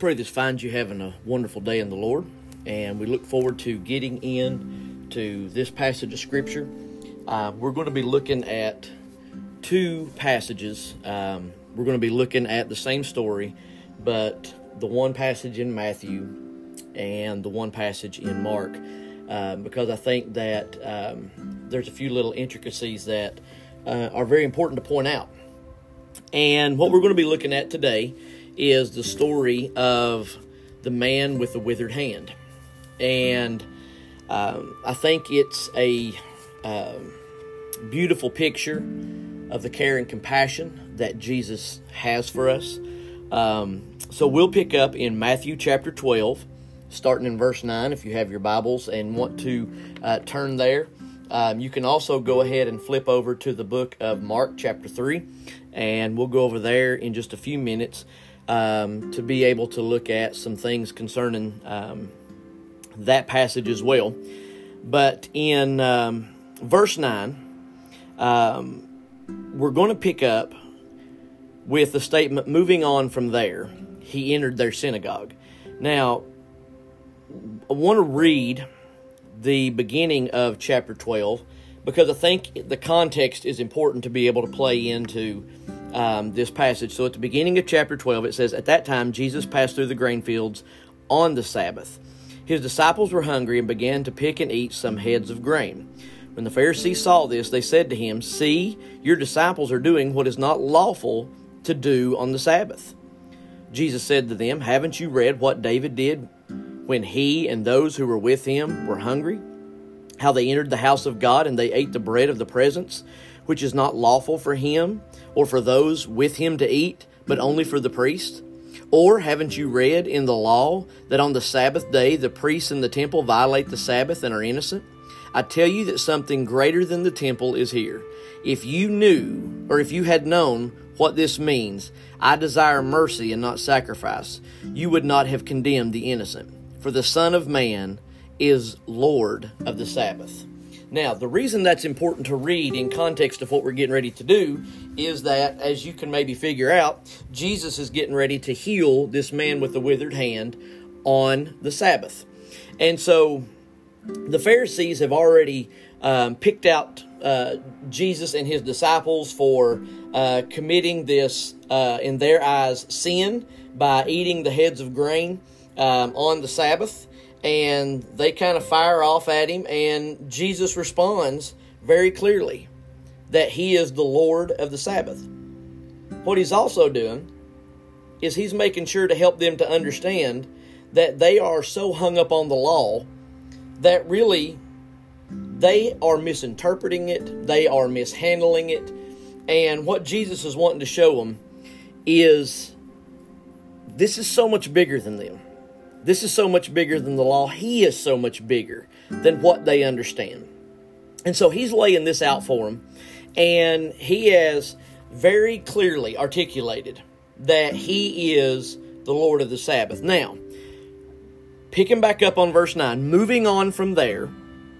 pray this finds you having a wonderful day in the Lord, and we look forward to getting in to this passage of Scripture. Uh, we're going to be looking at two passages. Um, we're going to be looking at the same story, but the one passage in Matthew and the one passage in Mark, uh, because I think that um, there's a few little intricacies that uh, are very important to point out. And what we're going to be looking at today is the story of the man with the withered hand. And um, I think it's a um, beautiful picture of the care and compassion that Jesus has for us. Um, so we'll pick up in Matthew chapter 12, starting in verse 9, if you have your Bibles and want to uh, turn there. Um, you can also go ahead and flip over to the book of Mark, chapter 3, and we'll go over there in just a few minutes um, to be able to look at some things concerning um, that passage as well. But in um, verse 9, um, we're going to pick up with the statement moving on from there, he entered their synagogue. Now, I want to read the beginning of chapter 12 because I think the context is important to be able to play into um, this passage. So at the beginning of chapter 12, it says, At that time, Jesus passed through the grain fields on the Sabbath. His disciples were hungry and began to pick and eat some heads of grain. When the Pharisees saw this, they said to him, See, your disciples are doing what is not lawful to do on the Sabbath. Jesus said to them, Haven't you read what David did when he and those who were with him were hungry, how they entered the house of God and they ate the bread of the presence, which is not lawful for him or for those with him to eat, but only for the priest? Or haven't you read in the law that on the Sabbath day the priests in the temple violate the Sabbath and are innocent? I tell you that something greater than the temple is here. If you knew, or if you had known what this means, I desire mercy and not sacrifice, you would not have condemned the innocent for the Son of Man is Lord of the Sabbath. Now, the reason that's important to read in context of what we're getting ready to do is that, as you can maybe figure out, Jesus is getting ready to heal this man with the withered hand on the Sabbath. And so the Pharisees have already um, picked out uh, Jesus and his disciples for uh, committing this, uh, in their eyes, sin by eating the heads of grain um, on the Sabbath, and they kind of fire off at him, and Jesus responds very clearly that he is the Lord of the Sabbath. What he's also doing is he's making sure to help them to understand that they are so hung up on the law that really they are misinterpreting it, they are mishandling it, and what Jesus is wanting to show them is this is so much bigger than them. This is so much bigger than the law. He is so much bigger than what they understand. And so he's laying this out for them. And he has very clearly articulated that he is the Lord of the Sabbath. Now, picking back up on verse 9, moving on from there.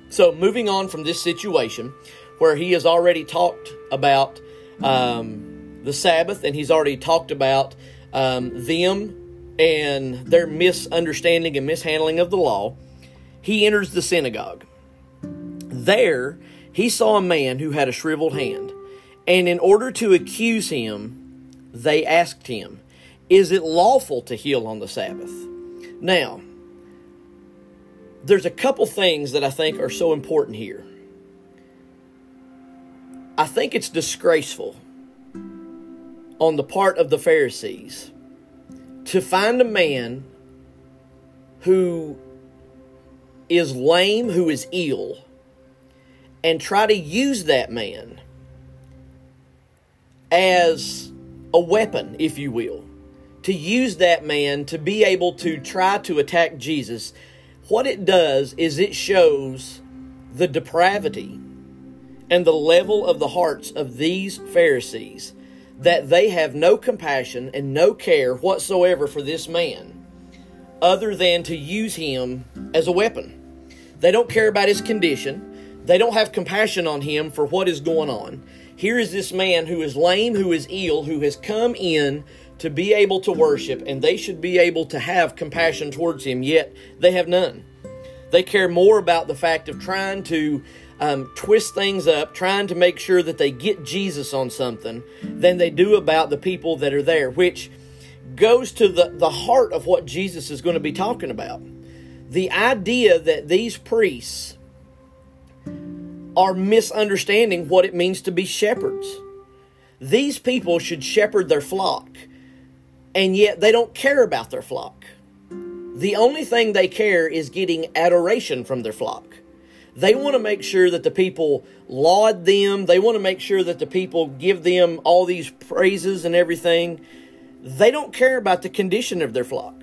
So, moving on from this situation where he has already talked about um, the Sabbath and he's already talked about um, them and their misunderstanding and mishandling of the law, he enters the synagogue. There, he saw a man who had a shriveled hand, and in order to accuse him, they asked him, Is it lawful to heal on the Sabbath? Now, there's a couple things that I think are so important here. I think it's disgraceful on the part of the Pharisees to find a man who is lame, who is ill, and try to use that man as a weapon, if you will, to use that man to be able to try to attack Jesus, what it does is it shows the depravity and the level of the hearts of these Pharisees that they have no compassion and no care whatsoever for this man other than to use him as a weapon. They don't care about his condition. They don't have compassion on him for what is going on. Here is this man who is lame, who is ill, who has come in to be able to worship and they should be able to have compassion towards Him, yet they have none. They care more about the fact of trying to um, twist things up, trying to make sure that they get Jesus on something, than they do about the people that are there, which goes to the, the heart of what Jesus is going to be talking about. The idea that these priests are misunderstanding what it means to be shepherds. These people should shepherd their flock, and yet they don't care about their flock. The only thing they care is getting adoration from their flock. They want to make sure that the people laud them. They want to make sure that the people give them all these praises and everything. They don't care about the condition of their flock.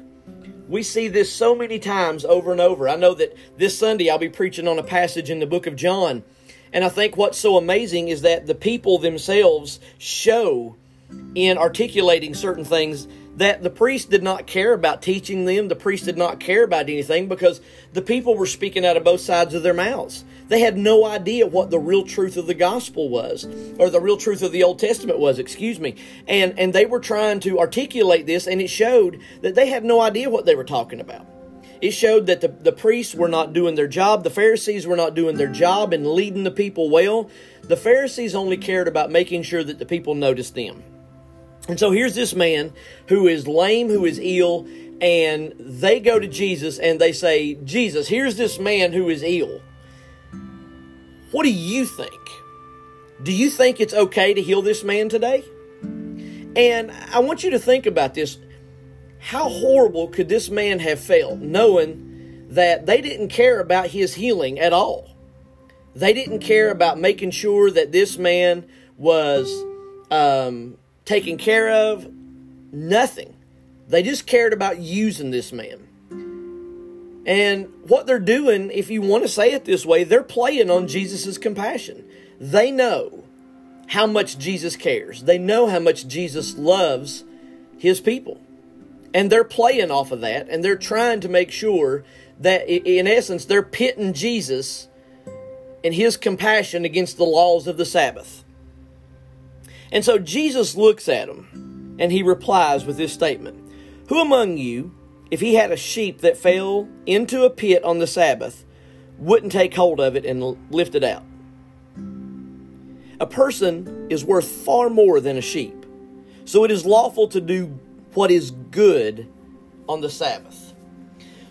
We see this so many times over and over. I know that this Sunday I'll be preaching on a passage in the book of John. And I think what's so amazing is that the people themselves show in articulating certain things that the priest did not care about teaching them. The priest did not care about anything because the people were speaking out of both sides of their mouths. They had no idea what the real truth of the gospel was, or the real truth of the Old Testament was, excuse me. And, and they were trying to articulate this, and it showed that they had no idea what they were talking about. It showed that the, the priests were not doing their job. The Pharisees were not doing their job and leading the people well. The Pharisees only cared about making sure that the people noticed them. And so here's this man who is lame, who is ill, and they go to Jesus and they say, Jesus, here's this man who is ill. What do you think? Do you think it's okay to heal this man today? And I want you to think about this. How horrible could this man have felt knowing that they didn't care about his healing at all? They didn't care about making sure that this man was um, taken care of, nothing. They just cared about using this man. And what they're doing, if you want to say it this way, they're playing on Jesus' compassion. They know how much Jesus cares, they know how much Jesus loves his people. And they're playing off of that, and they're trying to make sure that, in essence, they're pitting Jesus and his compassion against the laws of the Sabbath. And so Jesus looks at him and he replies with this statement Who among you, if he had a sheep that fell into a pit on the Sabbath, wouldn't take hold of it and lift it out? A person is worth far more than a sheep. So it is lawful to do what is good on the Sabbath.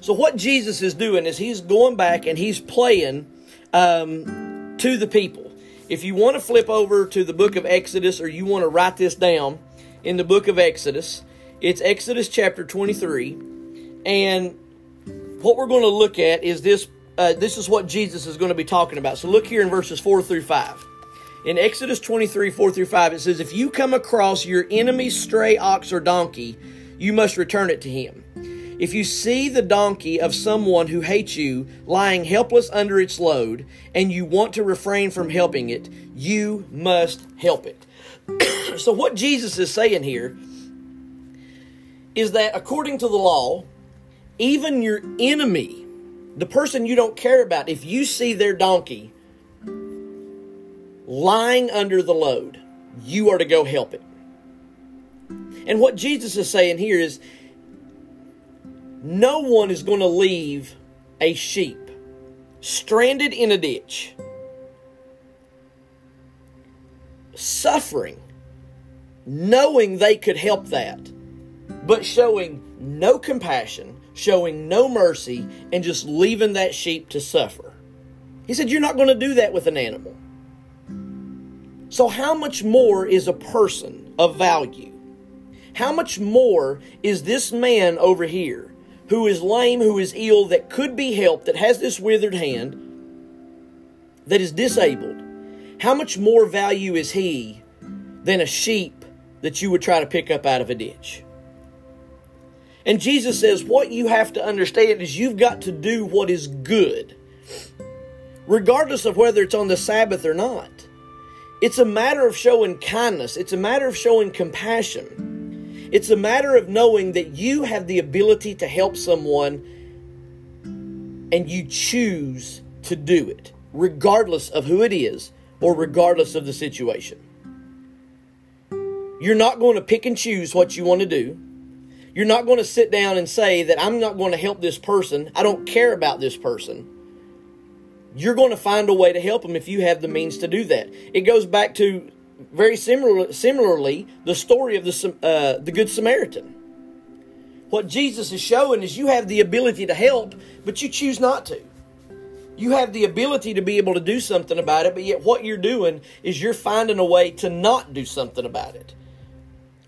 So what Jesus is doing is he's going back and he's playing um, to the people. If you want to flip over to the book of Exodus or you want to write this down in the book of Exodus, it's Exodus chapter 23. And what we're going to look at is this uh, this is what Jesus is going to be talking about. So look here in verses 4 through 5. In Exodus 23, 4 through 5, it says, If you come across your enemy's stray ox or donkey, you must return it to him. If you see the donkey of someone who hates you lying helpless under its load, and you want to refrain from helping it, you must help it. so, what Jesus is saying here is that according to the law, even your enemy, the person you don't care about, if you see their donkey lying under the load, you are to go help it. And what Jesus is saying here is no one is going to leave a sheep stranded in a ditch, suffering, knowing they could help that, but showing no compassion, showing no mercy, and just leaving that sheep to suffer. He said, You're not going to do that with an animal. So, how much more is a person of value? How much more is this man over here who is lame, who is ill, that could be helped, that has this withered hand, that is disabled, how much more value is he than a sheep that you would try to pick up out of a ditch? And Jesus says, What you have to understand is you've got to do what is good, regardless of whether it's on the Sabbath or not. It's a matter of showing kindness, it's a matter of showing compassion. It's a matter of knowing that you have the ability to help someone and you choose to do it, regardless of who it is or regardless of the situation. You're not going to pick and choose what you want to do. You're not going to sit down and say that I'm not going to help this person. I don't care about this person. You're going to find a way to help them if you have the means to do that. It goes back to very similar, similarly the story of the uh, the Good Samaritan. What Jesus is showing is you have the ability to help, but you choose not to. You have the ability to be able to do something about it, but yet what you're doing is you're finding a way to not do something about it,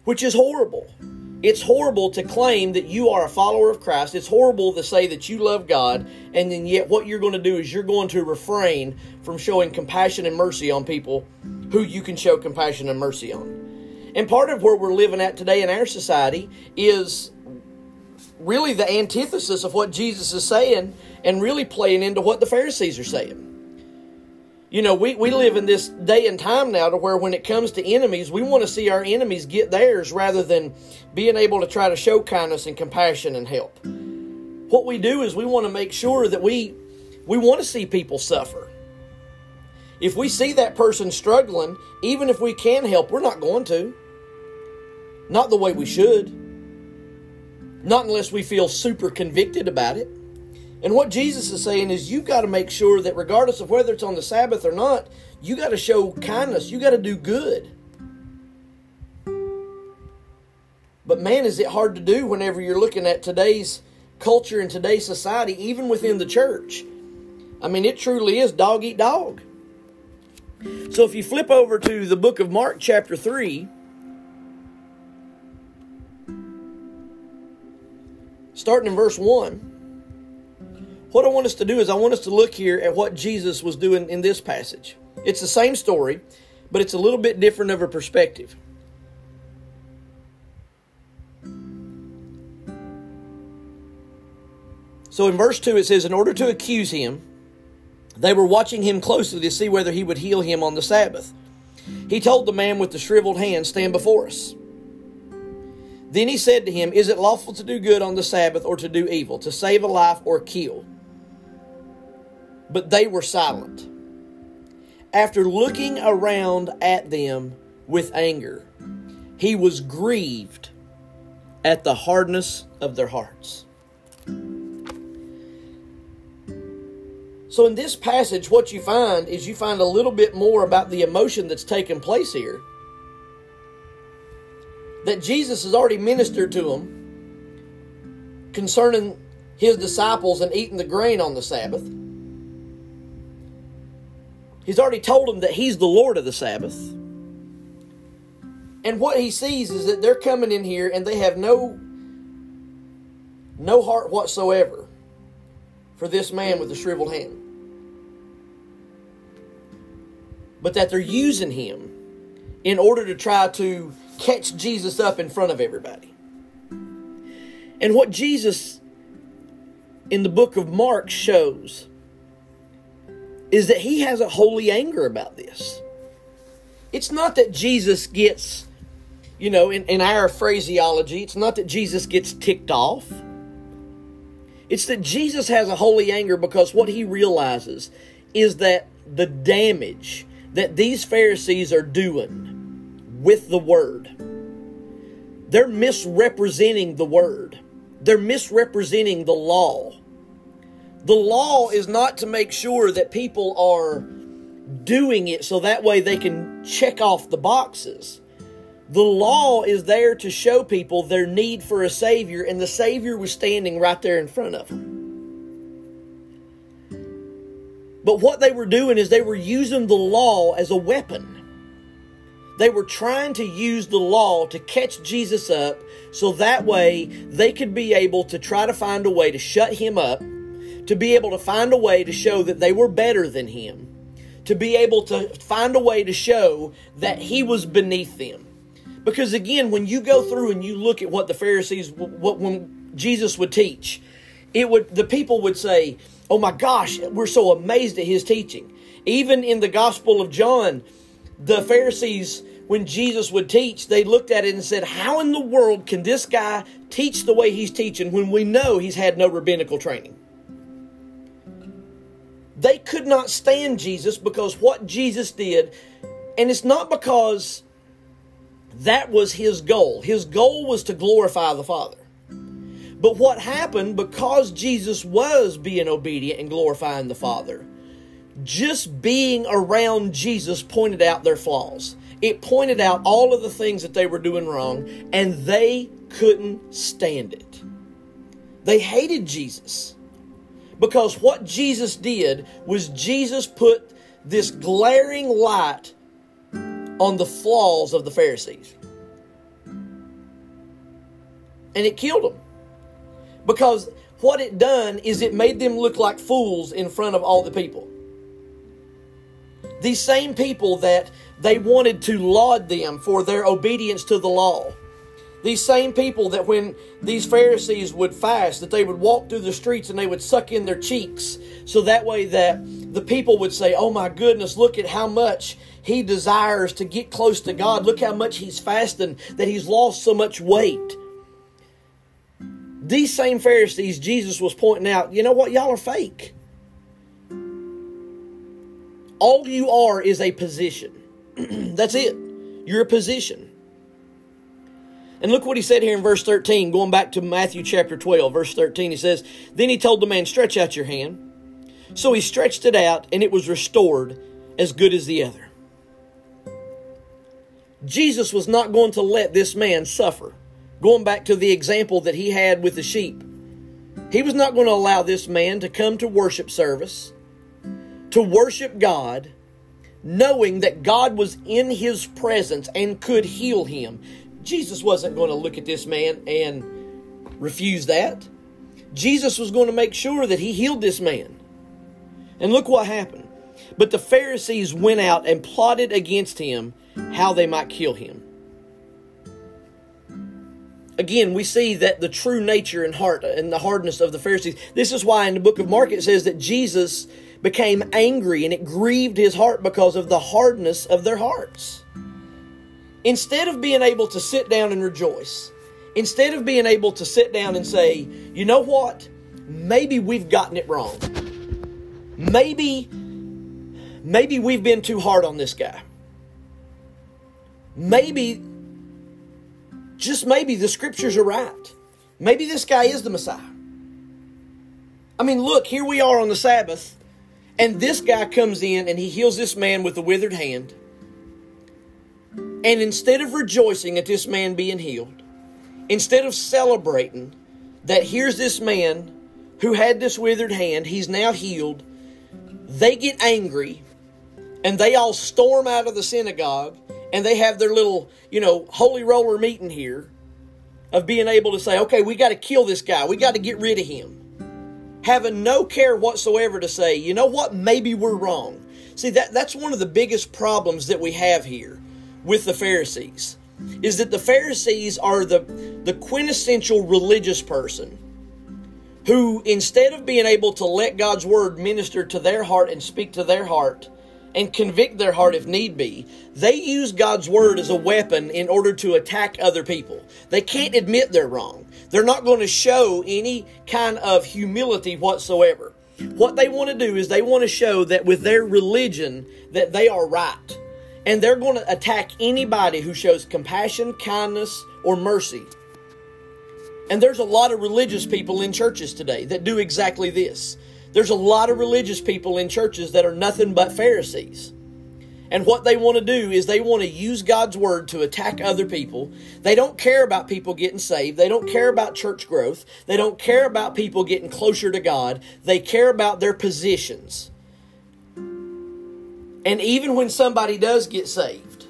which is horrible. It's horrible to claim that you are a follower of Christ. It's horrible to say that you love God, and then yet what you're going to do is you're going to refrain from showing compassion and mercy on people who you can show compassion and mercy on. And part of where we're living at today in our society is really the antithesis of what Jesus is saying and really playing into what the Pharisees are saying. You know, we, we live in this day and time now to where when it comes to enemies, we want to see our enemies get theirs rather than being able to try to show kindness and compassion and help. What we do is we want to make sure that we we want to see people suffer. If we see that person struggling, even if we can help, we're not going to. Not the way we should. Not unless we feel super convicted about it. And what Jesus is saying is you've got to make sure that regardless of whether it's on the Sabbath or not, you got to show kindness. You got to do good. But man, is it hard to do whenever you're looking at today's culture and today's society, even within the church. I mean, it truly is dog eat dog. So if you flip over to the book of Mark, chapter 3, starting in verse 1. What I want us to do is I want us to look here at what Jesus was doing in this passage. It's the same story, but it's a little bit different of a perspective. So in verse 2 it says, In order to accuse him, they were watching him closely to see whether he would heal him on the Sabbath. He told the man with the shriveled hand, Stand before us. Then he said to him, Is it lawful to do good on the Sabbath or to do evil, to save a life or kill? But they were silent. After looking around at them with anger, he was grieved at the hardness of their hearts. So, in this passage, what you find is you find a little bit more about the emotion that's taken place here that Jesus has already ministered to them concerning his disciples and eating the grain on the Sabbath. He's already told them that he's the Lord of the Sabbath. And what he sees is that they're coming in here and they have no no heart whatsoever for this man with the shriveled hand. But that they're using him in order to try to catch Jesus up in front of everybody. And what Jesus in the book of Mark shows is that he has a holy anger about this. It's not that Jesus gets, you know, in, in our phraseology, it's not that Jesus gets ticked off. It's that Jesus has a holy anger because what he realizes is that the damage that these Pharisees are doing with the word. They're misrepresenting the word. They're misrepresenting the law. The law is not to make sure that people are doing it so that way they can check off the boxes. The law is there to show people their need for a Savior, and the Savior was standing right there in front of them. But what they were doing is they were using the law as a weapon. They were trying to use the law to catch Jesus up so that way they could be able to try to find a way to shut him up, to be able to find a way to show that they were better than him, to be able to find a way to show that he was beneath them. Because again, when you go through and you look at what the Pharisees, what when Jesus would teach, it would the people would say, "Oh my gosh, we're so amazed at his teaching." Even in the Gospel of John, the Pharisees, when Jesus would teach, they looked at it and said, How in the world can this guy teach the way he's teaching when we know he's had no rabbinical training? They could not stand Jesus because what Jesus did, and it's not because That was his goal. His goal was to glorify the Father. But what happened because Jesus was being obedient and glorifying the Father? Just being around Jesus pointed out their flaws. It pointed out all of the things that they were doing wrong, and they couldn't stand it. They hated Jesus because what Jesus did was Jesus put this glaring light on the flaws of the Pharisees. And it killed them. Because what it done is it made them look like fools in front of all the people. These same people that they wanted to laud them for their obedience to the law. These same people that when these Pharisees would fast, that they would walk through the streets and they would suck in their cheeks, so that way that the people would say, Oh my goodness, look at how much he desires to get close to God. Look how much he's fasting, that he's lost so much weight. These same Pharisees, Jesus was pointing out, you know what? Y'all are fake. All you are is a position. That's it. You're a position. And look what he said here in verse 13, going back to Matthew chapter 12, verse 13. He says, Then he told the man, Stretch out your hand. So he stretched it out, and it was restored as good as the other. Jesus was not going to let this man suffer. Going back to the example that he had with the sheep, he was not going to allow this man to come to worship service, to worship God, knowing that God was in his presence and could heal him. Jesus wasn't going to look at this man and refuse that. Jesus was going to make sure that he healed this man. And look what happened. But the Pharisees went out and plotted against him how they might kill him. Again, we see that the true nature and heart and the hardness of the Pharisees. This is why in the book of Mark it says that Jesus became angry and it grieved his heart because of the hardness of their hearts. Instead of being able to sit down and rejoice, instead of being able to sit down and say, you know what? Maybe we've gotten it wrong. Maybe, maybe we've been too hard on this guy. Maybe, just maybe the scriptures are right. Maybe this guy is the Messiah. I mean, look, here we are on the Sabbath, and this guy comes in and he heals this man with a withered hand. And instead of rejoicing at this man being healed, instead of celebrating that here's this man who had this withered hand, he's now healed, they get angry and they all storm out of the synagogue and they have their little, you know, holy roller meeting here of being able to say, okay, we got to kill this guy, we got to get rid of him. Having no care whatsoever to say, you know what, maybe we're wrong. See, that, that's one of the biggest problems that we have here with the Pharisees is that the Pharisees are the, the quintessential religious person who, instead of being able to let God's word minister to their heart and speak to their heart and convict their heart if need be, they use God's word as a weapon in order to attack other people. They can't admit they're wrong. They're not going to show any kind of humility whatsoever. What they want to do is they want to show that with their religion that they are right and they're going to attack anybody who shows compassion, kindness, or mercy. And there's a lot of religious people in churches today that do exactly this. There's a lot of religious people in churches that are nothing but Pharisees. And what they want to do is they want to use God's word to attack other people. They don't care about people getting saved. They don't care about church growth. They don't care about people getting closer to God. They care about their positions. And even when somebody does get saved,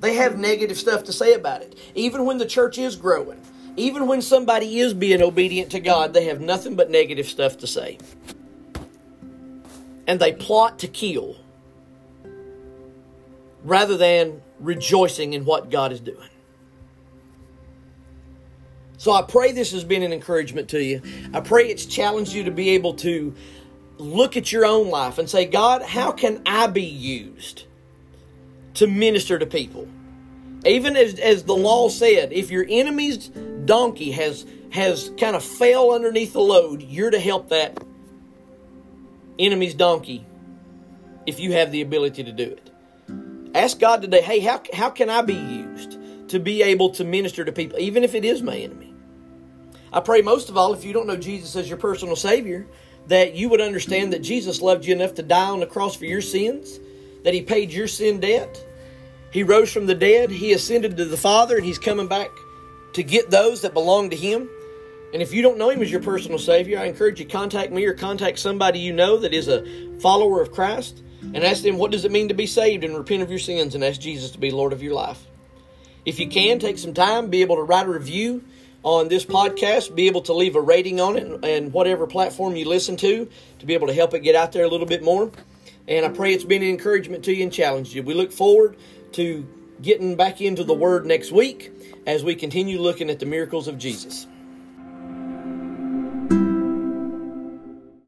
they have negative stuff to say about it. Even when the church is growing, even when somebody is being obedient to God, they have nothing but negative stuff to say. And they plot to kill rather than rejoicing in what God is doing. So I pray this has been an encouragement to you. I pray it's challenged you to be able to look at your own life and say, God, how can I be used to minister to people? Even as, as the law said, if your enemy's donkey has has kind of fell underneath the load, you're to help that enemy's donkey if you have the ability to do it. Ask God today, hey, how, how can I be used? to be able to minister to people, even if it is my enemy. I pray most of all, if you don't know Jesus as your personal Savior, that you would understand that Jesus loved you enough to die on the cross for your sins, that He paid your sin debt. He rose from the dead, He ascended to the Father, and He's coming back to get those that belong to Him. And if you don't know Him as your personal Savior, I encourage you contact me or contact somebody you know that is a follower of Christ and ask them what does it mean to be saved and repent of your sins and ask Jesus to be Lord of your life. If you can, take some time, be able to write a review on this podcast, be able to leave a rating on it and whatever platform you listen to to be able to help it get out there a little bit more. And I pray it's been an encouragement to you and challenged you. We look forward to getting back into the Word next week as we continue looking at the miracles of Jesus.